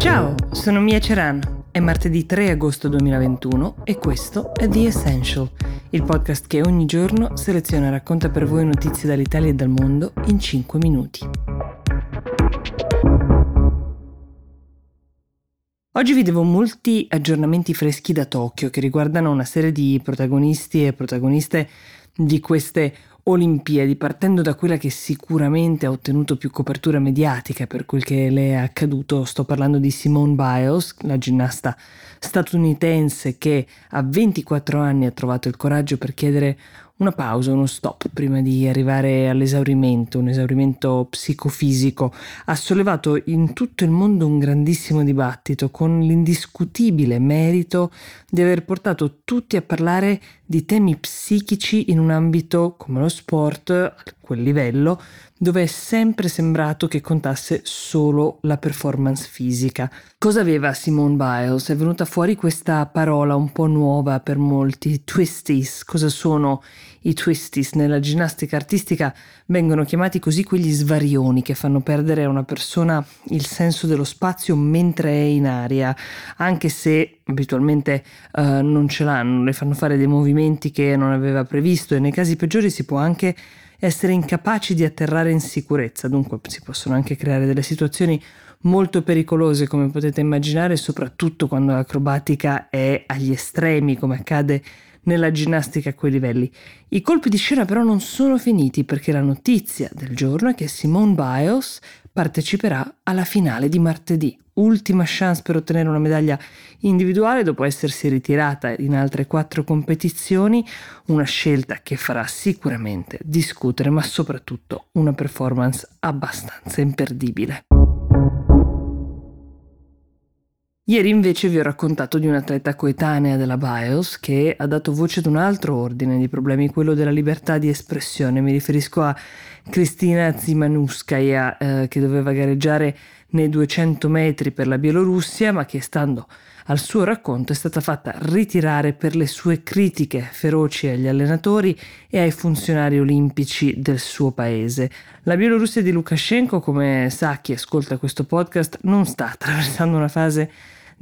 Ciao, sono Mia Ceran. È martedì 3 agosto 2021 e questo è The Essential, il podcast che ogni giorno seleziona e racconta per voi notizie dall'Italia e dal mondo in 5 minuti. Oggi vi devo molti aggiornamenti freschi da Tokyo che riguardano una serie di protagonisti e protagoniste di queste Olimpiadi, partendo da quella che sicuramente ha ottenuto più copertura mediatica per quel che le è accaduto, sto parlando di Simone Biles, la ginnasta statunitense che a 24 anni ha trovato il coraggio per chiedere una pausa, uno stop prima di arrivare all'esaurimento, un esaurimento psicofisico, ha sollevato in tutto il mondo un grandissimo dibattito con l'indiscutibile merito di aver portato tutti a parlare di temi psichici in un ambito come lo sport, a quel livello, dove è sempre sembrato che contasse solo la performance fisica. Cosa aveva Simone Biles? È venuta fuori questa parola un po' nuova per molti, twisties. Cosa sono i twisties? Nella ginnastica artistica vengono chiamati così quegli svarioni che fanno perdere a una persona il senso dello spazio mentre è in aria, anche se abitualmente uh, non ce l'hanno, le fanno fare dei movimenti che non aveva previsto e nei casi peggiori si può anche essere incapaci di atterrare in sicurezza, dunque si possono anche creare delle situazioni molto pericolose come potete immaginare, soprattutto quando l'acrobatica è agli estremi come accade nella ginnastica a quei livelli. I colpi di scena però non sono finiti perché la notizia del giorno è che Simone Biles parteciperà alla finale di martedì ultima chance per ottenere una medaglia individuale dopo essersi ritirata in altre quattro competizioni, una scelta che farà sicuramente discutere, ma soprattutto una performance abbastanza imperdibile. Ieri invece vi ho raccontato di un'atleta coetanea della Bios che ha dato voce ad un altro ordine di problemi, quello della libertà di espressione. Mi riferisco a Kristina Zimanuskaya eh, che doveva gareggiare nei 200 metri per la Bielorussia, ma che stando al suo racconto è stata fatta ritirare per le sue critiche feroci agli allenatori e ai funzionari olimpici del suo paese. La Bielorussia di Lukashenko, come sa chi ascolta questo podcast, non sta attraversando una fase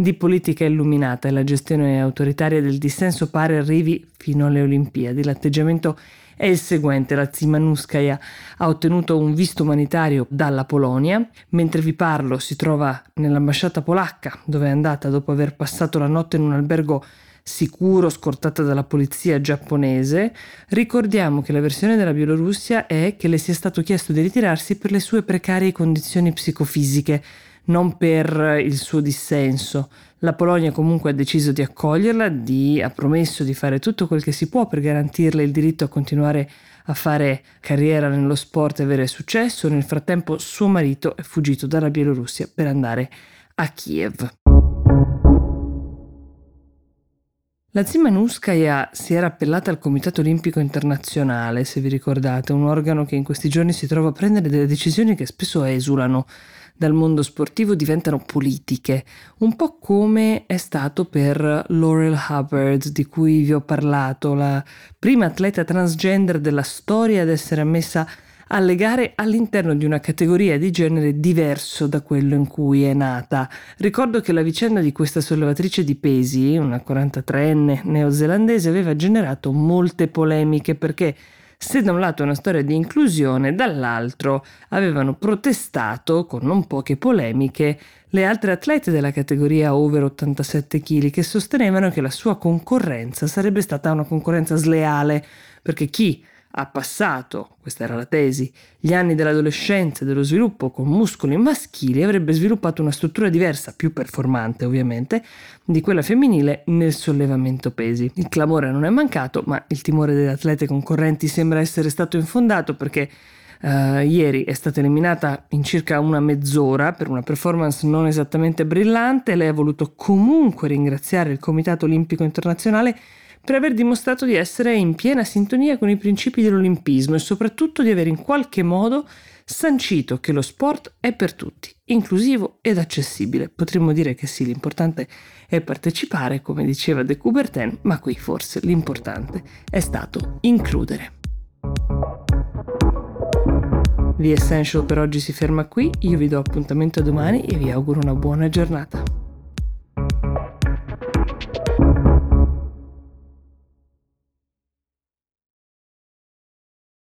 di politica illuminata e la gestione autoritaria del dissenso pare arrivi fino alle Olimpiadi. L'atteggiamento è il seguente. La Zimanuskaya ha ottenuto un visto umanitario dalla Polonia. Mentre vi parlo si trova nell'ambasciata polacca dove è andata dopo aver passato la notte in un albergo sicuro scortata dalla polizia giapponese. Ricordiamo che la versione della Bielorussia è che le sia stato chiesto di ritirarsi per le sue precarie condizioni psicofisiche non per il suo dissenso. La Polonia comunque ha deciso di accoglierla, di, ha promesso di fare tutto quel che si può per garantirle il diritto a continuare a fare carriera nello sport e avere successo. Nel frattempo suo marito è fuggito dalla Bielorussia per andare a Kiev. La Zimanuskaya si era appellata al Comitato Olimpico Internazionale, se vi ricordate, un organo che in questi giorni si trova a prendere delle decisioni che spesso esulano dal mondo sportivo diventano politiche, un po' come è stato per Laurel Hubbard, di cui vi ho parlato, la prima atleta transgender della storia ad essere ammessa alle gare all'interno di una categoria di genere diverso da quello in cui è nata. Ricordo che la vicenda di questa sollevatrice di pesi, una 43enne neozelandese, aveva generato molte polemiche perché se da un lato è una storia di inclusione, dall'altro avevano protestato con non poche polemiche le altre atlete della categoria over 87 kg che sostenevano che la sua concorrenza sarebbe stata una concorrenza sleale perché chi ha passato, questa era la tesi, gli anni dell'adolescenza e dello sviluppo con muscoli maschili avrebbe sviluppato una struttura diversa, più performante ovviamente, di quella femminile nel sollevamento pesi. Il clamore non è mancato, ma il timore delle atlete concorrenti sembra essere stato infondato perché Uh, ieri è stata eliminata in circa una mezz'ora per una performance non esattamente brillante. Lei ha voluto comunque ringraziare il Comitato Olimpico Internazionale per aver dimostrato di essere in piena sintonia con i principi dell'olimpismo e soprattutto di aver in qualche modo sancito che lo sport è per tutti, inclusivo ed accessibile. Potremmo dire che sì, l'importante è partecipare, come diceva De Coubertin, ma qui forse l'importante è stato includere. The Essential per oggi si ferma qui, io vi do appuntamento a domani e vi auguro una buona giornata.